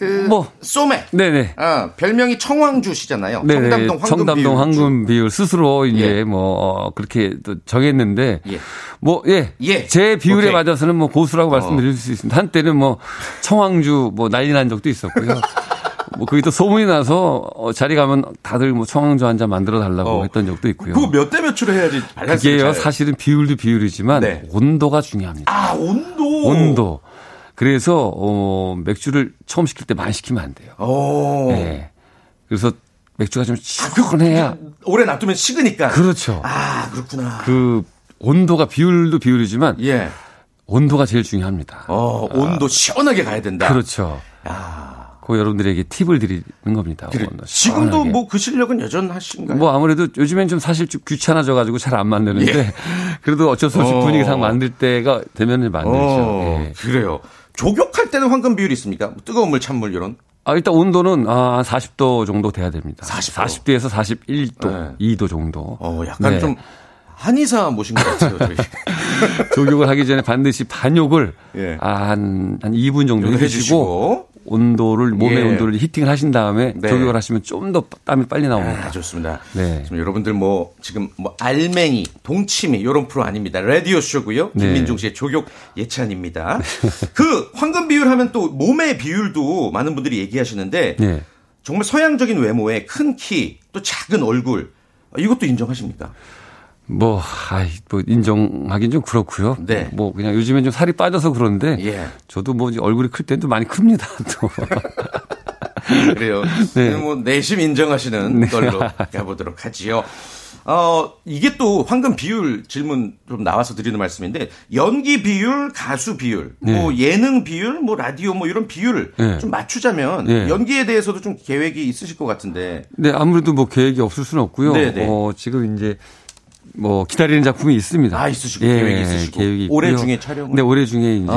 그 뭐. 소매. 네네. 아, 별명이 청황주시잖아요. 네네. 청담동 황금 청담동 비율. 황금 비율 스스로 이제 예. 뭐 어, 그렇게 또 정했는데 예. 뭐 예. 예. 제 비율에 오케이. 어. 맞아서는 뭐 고수라고 말씀드릴 수 있습니다. 한때는 뭐 청황주 뭐 난리 난 적도 있었고요. [LAUGHS] 뭐 그게 또 소문이 나서 어, 자리 가면 다들 뭐 청황주 한 잔 만들어 달라고 어. 했던 적도 있고요. 그거 몇 대 몇으로 해야지 그게요 잘- 사실은 비율도 비율이지만 네. 온도가 중요합니다. 아, 온도. 온도. 그래서 어, 맥주를 처음 시킬 때 많이 시키면 안 돼요. 오. 네. 그래서 맥주가 좀 시원해야 오래 놔두면 식으니까. 그렇죠. 아, 그렇구나. 그 온도가 비율도 비율이지만 예. 온도가 제일 중요합니다. 어, 온도 시원하게 가야 된다. 그렇죠. 그 여러분들에게 팁을 드리는 겁니다. 그래. 지금도. 뭐 그 실력은 여전하신가요? 뭐 아무래도 요즘엔 좀 사실 좀 귀찮아져 가지고 잘 안 만드는데 예. [LAUGHS] 그래도 어쩔 수 없이 어. 분위기상 만들 때가 되면 만들죠. 어, 예. 그래요. 조격할 때는 황금 비율이 있습니까? 뭐 뜨거운 물, 찬물 이런. 아, 일단 온도는 아, 한 40도 정도 돼야 됩니다. 40도. 40도 에서 41도, 네. 2도 정도. 어, 약간 네. 좀 한의사 모신 것 같아요, 저희. [LAUGHS] 조격을 하기 전에 반드시 반욕을 예. 아, 한, 한 2분 정도 해주시고. 온도를 몸의 예. 온도를 히팅을 하신 다음에 네. 조격을 하시면 좀 더 땀이 빨리 나옵니다. 아, 좋습니다. 네. 지금 여러분들 뭐 지금 뭐 알맹이, 동치미 이런 프로 아닙니다. 라디오 쇼고요. 네. 김민종 씨의 조격 예찬입니다. [LAUGHS] 그 황금 비율 하면 또 몸의 비율도 많은 분들이 얘기하시는데 네. 정말 서양적인 외모에 큰 키, 또 작은 얼굴 이것도 인정하십니까? 뭐, 아이, 뭐, 인정하긴 좀 그렇고요. 네. 뭐, 그냥 요즘엔 좀 살이 빠져서 그런데. 예. 저도 뭐, 얼굴이 클 때도 많이 큽니다, 또. [LAUGHS] 그래요. [LAUGHS] 네. 뭐 내심 인정하시는 걸로 [LAUGHS] 가보도록 하지요. 어, 이게 또 황금 비율 질문 좀 나와서 드리는 말씀인데 연기 비율, 가수 비율, 뭐 예능 비율, 뭐 라디오 뭐 이런 비율을 네. 좀 맞추자면 네. 연기에 대해서도 좀 계획이 있으실 것 같은데. 네, 아무래도 뭐 계획이 없을 수는 없고요. 네네. 어, 지금 이제 뭐 기다리는 작품이 있습니다. 예, 아, 있으시고, 계획이 있으시고. 계획이 올해. 중에 촬영을? 네, 올해 중에 이제 아.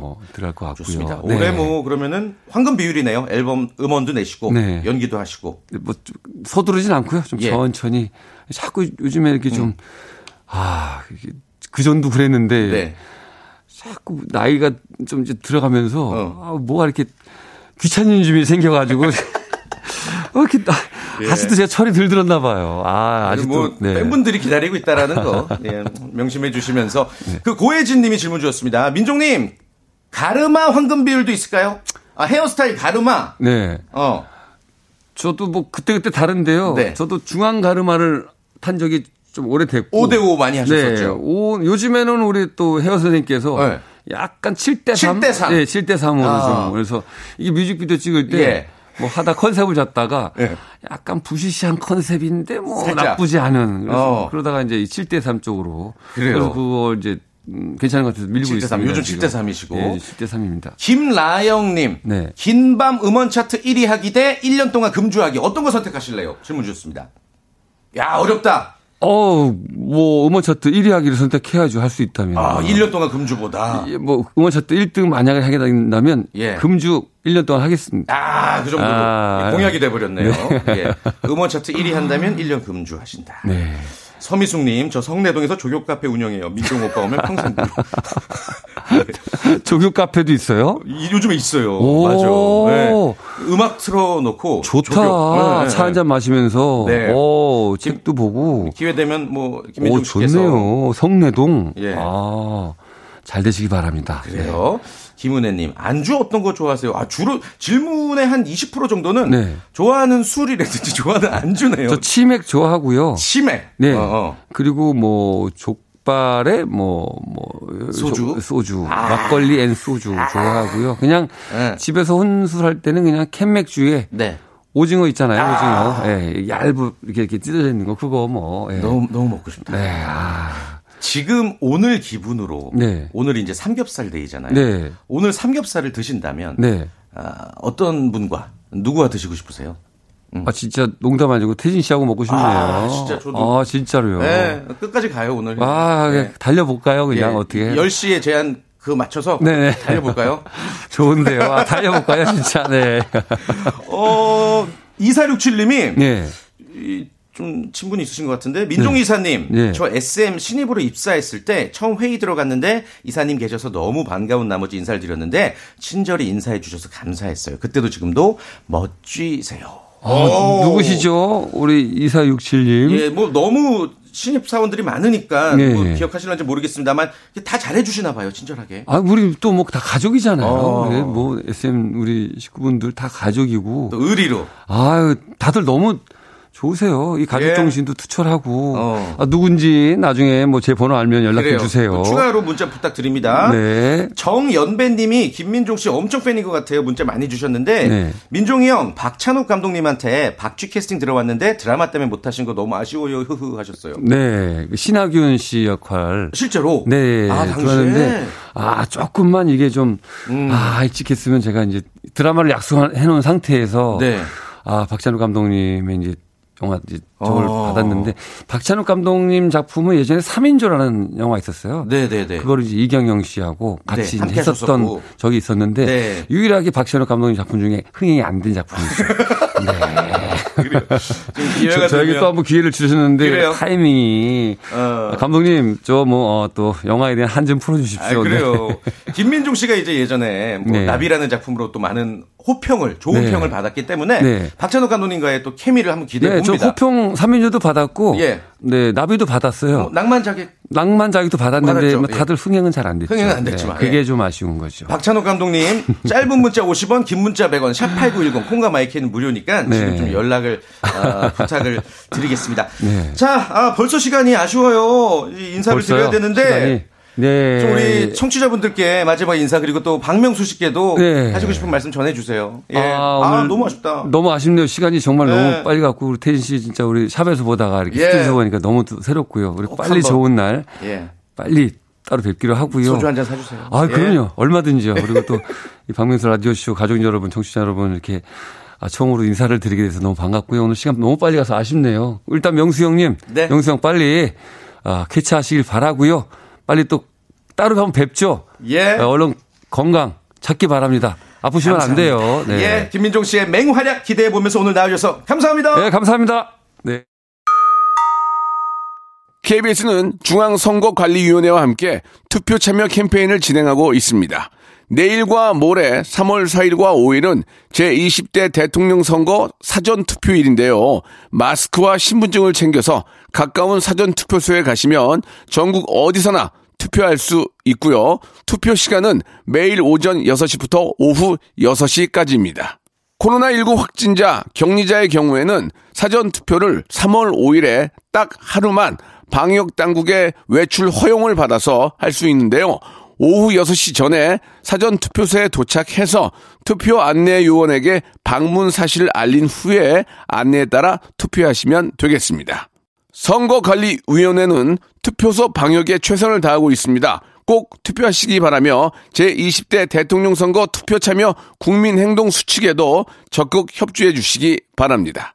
뭐 들어갈 것 같고요. 좋습니다. 네. 올해 뭐 그러면은 황금 비율이네요. 앨범 음원도 내시고 네. 연기도 하시고. 뭐좀 서두르진 않고요. 좀 예. 천천히 자꾸 요즘에 이렇게 좀 아, 이게 그 전도 그랬는데 네. 자꾸 나이가 좀 이제 들어가면서 어. 아, 뭐가 이렇게 귀찮은 점이 생겨가지고 [LAUGHS] 어, 이렇게 나, 아직도 제가 철이 들 들었나 봐요. 아, 아직도 뭐 네. 팬분들이 기다리고 있다라는 거 [LAUGHS] 예, 명심해 주시면서 네. 그 고혜진 님이 질문 주셨습니다. 민종 님 가르마 황금 비율도 있을까요? 아 헤어스타일 가르마. 네. 어 저도 뭐 그때그때 다른데요. 네. 저도 중앙 가르마를 탄 적이 좀 오래됐고. 5대5 많이 하셨었죠. 네. 오, 요즘에는 우리 또 헤어 선생님께서 네. 약간 7대3. 7대 3. 네, 7대3으로 아. 좀. 그래서 이게 뮤직비디오 찍을 때 예. 뭐 하다 컨셉을 잡다가 예. 약간 부시시한 컨셉인데 뭐 살짝. 나쁘지 않은. 그래서 어. 그러다가 이제 7대 3 쪽으로. 그래요. 그래서 그거 이제 음, 괜찮은 것 같아서 밀고 7대3. 있습니다. 요즘 지금. 7대 3 이시고. 네, 7대 3입니다. 김라영님 네. 긴밤 음원 차트 1위 하기 대 1년 동안 금주하기 어떤 거 선택하실래요? 질문 주셨습니다. 야 어렵다. 어, 뭐 음원 차트 1위 하기를 선택해야죠. 할 수 있다면. 아 1년 동안 금주보다. 예, 뭐 음원 차트 1등 만약에 하게 된다면 예. 금주 1년 동안 하겠습니다. 아, 그 정도로 아, 공약이 돼버렸네요. 예. 음원 차트 1위 한다면 1년 금주 하신다. 네. 서미숙님, 저 성내동에서 조교 카페 운영해요. 민종 오빠 오면 평생 무료. [LAUGHS] 조교 카페도 있어요? 이- 요즘에 있어요. 오. 맞아. 네. 음악 틀어놓고. 좋다. 네. 차한 잔 마시면서. 네. 오, 책도 보고. 기회 되면 뭐 오, 김민종 씨께서 좋네요. 성내동. 예. 아, 잘 되시기 바랍니다. 그래요. 김은혜님 안주 어떤 거 좋아하세요? 아 주로 질문의 한 20% 정도는 네. 좋아하는 술이라든지 [LAUGHS] 좋아하는 안주네요. 저 치맥 좋아하고요. 치맥. 네. 어, 어. 그리고 뭐 족발에 뭐, 뭐. 소주? 조- 소주. 막걸리 and 소주 좋아하고요. 그냥 네. 집에서 혼술할 때는 그냥 캔맥주에 네. 오징어 있잖아요, 오징어. 예, 얇은, 이렇게, 이렇게 찢어져 있는 거, 그거 뭐. 예. 너무 너무 먹고 싶다. 네, 아. 지금 오늘 기분으로 네. 오늘 이제 삼겹살 데이잖아요. 네. 오늘 삼겹살을 드신다면 네. 아, 어떤 분과 누구와 드시고 싶으세요? 아, 진짜 농담 아니고 태진 씨하고 먹고 싶네요. 아, 진짜 저도. 아, 진짜로요. 네, 끝까지 가요 오늘. 아, 네. 달려볼까요, 그냥 예, 어떻게. 10시에 제한 그 맞춰서 네네. 달려볼까요? [LAUGHS] 좋은데요. 아, 달려볼까요, 진짜. 네. [LAUGHS] 어, 2467님이 네. 좀 친분이 있으신 것 같은데 민종 이사님 네. 저 SM 신입으로 입사했을 때 처음 회의 들어갔는데 이사님 계셔서 너무 반가운 나머지 인사를 드렸는데 친절히 인사해 주셔서 감사했어요. 그때도 지금도 멋지세요. 어, 누구시죠? 우리 2467님. 예, 뭐 너무 신입 사원들이 많으니까 네. 뭐 기억하실는지 모르겠습니다만 다 잘해 주시나 봐요, 친절하게. 아, 우리 또 뭐 다 가족이잖아요. 어. 네, 뭐 SM 우리 식구분들 다 가족이고. 또 의리로. 아유, 다들 너무 좋으세요. 이 가족 예. 정신도 투철하고. 어. 아, 누군지 나중에 뭐 제 번호 알면 연락해 그래요. 주세요. 추가로 문자 부탁드립니다. 네. 정연배님이 김민종 씨 엄청 팬인 것 같아요. 문자 많이 주셨는데 네. 민종이 형 박찬욱 감독님한테 박쥐 캐스팅 들어왔는데 드라마 때문에 못하신 거 너무 아쉬워요. 흐흐 하셨어요. 네. 그 신하균 씨 역할. 실제로 네. 아, 들어왔는데 아, 조금만 이게 좀 음. 아, 일찍 했으면 제가 이제 드라마를 약속해 놓은 상태에서 네. 아, 박찬욱 감독님의 이제 영화 이제 저걸 어. 받았는데 박찬욱 감독님 작품은 예전에 3인조라는 영화 있었어요. 네네네. 그거를 이제 이경영 씨하고 같이 네, 했었던 하셨었고. 적이 있었는데 네. 유일하게 박찬욱 감독님 작품 중에 흥행이 안 된 작품이죠. 지금 [LAUGHS] 기회가 저, 저에게 또 한번 기회를 주셨는데 그래요? 타이밍이 어. 감독님 저 뭐 또 영화에 대한 한 점 풀어주십시오. 아, 그래요. 네. 김민종 씨가 이제 예전에 뭐 네. 나비라는 작품으로 또 많은 호평을 좋은 네. 평을 받았기 때문에 네. 박찬욱 감독님과의 또 케미를 한번 기대해 네, 저 봅니다. 호평 3인조도 받았고, 예. 네 나비도 받았어요. 뭐 낭만 자객 낭만 자기도 받았는데. 뭐 다들 흥행은 잘 안 됐죠. 흥행은 안 됐지만, 네, 그게 예. 좀 아쉬운 거죠. 박찬욱 감독님 [LAUGHS] 짧은 문자 50원 긴 문자 100원 샵 8910 콩과 마이크는 무료니까 네. 지금 좀 연락을 아, 부탁을 드리겠습니다. 네. 자 아, 벌써 시간이 아쉬워요. 이 인사를 벌써요? 드려야 되는데 시간이? 네. 좀 우리 청취자분들께 마지막 인사 그리고 또 박명수 씨께도 네. 하시고 싶은 말씀 전해주세요. 예. 아, 아, 오늘 너무 아쉽다. 너무 아쉽네요. 시간이 정말 네. 너무 빨리 갔고 우리 태진 씨 진짜 우리 샵에서 보다가 이렇게 예. 스튜디오에서 보니까 너무 또 새롭고요. 우리 꼭 빨리. 좋은 날 예. 빨리 따로 뵙기로 하고요. 소주 한 잔 사주세요. 아, 예. 그럼요. 얼마든지요. 그리고 또 [LAUGHS] 이 박명수 라디오 쇼 가족 여러분, 청취자 여러분 이렇게 아, 처음으로 인사를 드리게 돼서 너무 반갑고요. 오늘 시간 너무 빨리 가서 아쉽네요. 일단 명수 형님, 네. 명수 형 빨리 아, 캐치하시길 바라고요. 빨리 또 따로 한번 뵙죠. 예. 아, 얼른 건강 찾기 바랍니다. 아프시면 안 돼요. 네. 예. 김민종 씨의 맹활약 기대해 보면서 오늘 나와주셔서 감사합니다. 네, 감사합니다. 네. KBS는 중앙선거관리위원회와 함께 투표 참여 캠페인을 진행하고 있습니다. 내일과 모레 3월 4일과 5일은 제20대 대통령 선거 사전 투표일인데요. 마스크와 신분증을 챙겨서 가까운 사전 투표소에 가시면 전국 어디서나 투표할 수 있고요. 투표 시간은 매일 오전 6시부터 오후 6시까지입니다. 코로나19 확진자, 격리자의 경우에는 사전 투표를 3월 5일에 딱 하루만 방역 당국의 외출 허용을 받아서 할 수 있는데요. 오후 6시 전에 사전 투표소에 도착해서 투표 안내 요원에게 방문 사실을 알린 후에 안내에 따라 투표하시면 되겠습니다. 선거관리위원회는 투표소 방역에 최선을 다하고 있습니다. 꼭 투표하시기 바라며 제20대 대통령 선거 투표 참여 국민행동 수칙에도 적극 협조해 주시기 바랍니다.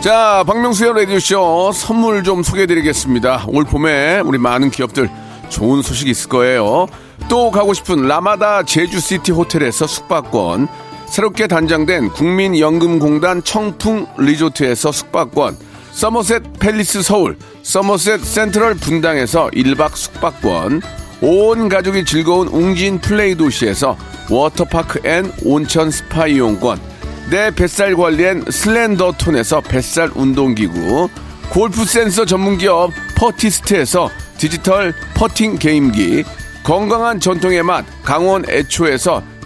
자, 박명수의 라디오쇼 선물 좀 소개해 드리겠습니다. 올 봄에 우리 많은 기업들 좋은 소식이 있을 거예요. 또 가고 싶은 라마다 제주시티 호텔에서 숙박권, 새롭게 단장된 국민연금공단 청풍 리조트에서 숙박권, 서머셋 팰리스 서울, 서머셋 센트럴 분당에서 1박 숙박권, 온 가족이 즐거운 웅진 플레이 도시에서 워터파크 and 온천 스파 이용권, 내 뱃살 관리엔 슬렌더 톤에서 뱃살 운동기구, 골프 센서 전문기업 퍼티스트에서 디지털 퍼팅 게임기, 건강한 전통의 맛 강원 애초에서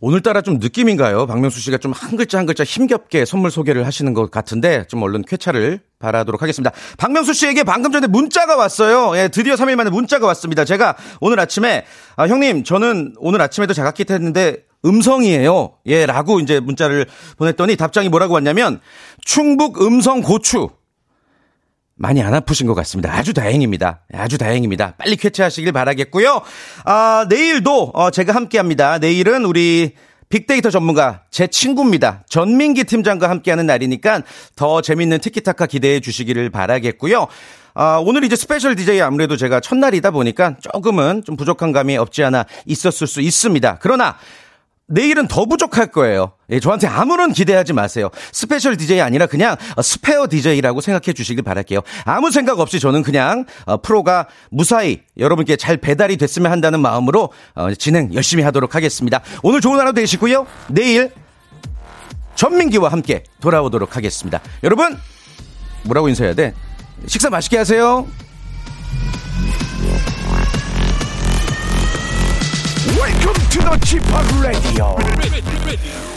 오늘따라 좀 느낌인가요? 박명수 씨가 좀 한 글자 한 글자 힘겹게 선물 소개를 하시는 것 같은데 좀 얼른 쾌차를 바라도록 하겠습니다. 박명수 씨에게 방금 전에 문자가 왔어요. 예, 드디어 3일 만에 문자가 왔습니다. 제가 오늘 아침에 아, 형님 저는 오늘 아침에도 자가키트 했는데 음성이에요. 예, 라고 이제 문자를 보냈더니 답장이 뭐라고 왔냐면 충북 음성 고추 많이 안 아프신 것 같습니다. 아주 다행입니다. 아주 다행입니다. 빨리 쾌차하시길 바라겠고요. 아, 내일도 어, 제가 함께 합니다. 내일은 우리 빅데이터 전문가 제 친구입니다. 전민기 팀장과 함께하는 날이니까 더 재밌는 티키타카 기대해 주시기를 바라겠고요. 아, 오늘 이제 스페셜 DJ 아무래도 제가 첫날이다 보니까 조금은 좀 부족한 감이 없지 않아 있었을 수 있습니다. 그러나 내일은 더 부족할 거예요. 예, 저한테 아무런 기대하지 마세요. 스페셜 DJ 아니라 그냥 어, 스페어 DJ라고 생각해 주시길 바랄게요. 아무 생각 없이 저는 그냥 어, 프로가 무사히 여러분께 잘 배달이 됐으면 한다는 마음으로 어, 진행 열심히 하도록 하겠습니다. 오늘 좋은 하루 되시고요. 내일 전민기와 함께 돌아오도록 하겠습니다. 여러분 뭐라고 인사해야 돼? 식사 맛있게 하세요. Welcome to the Chip Radio.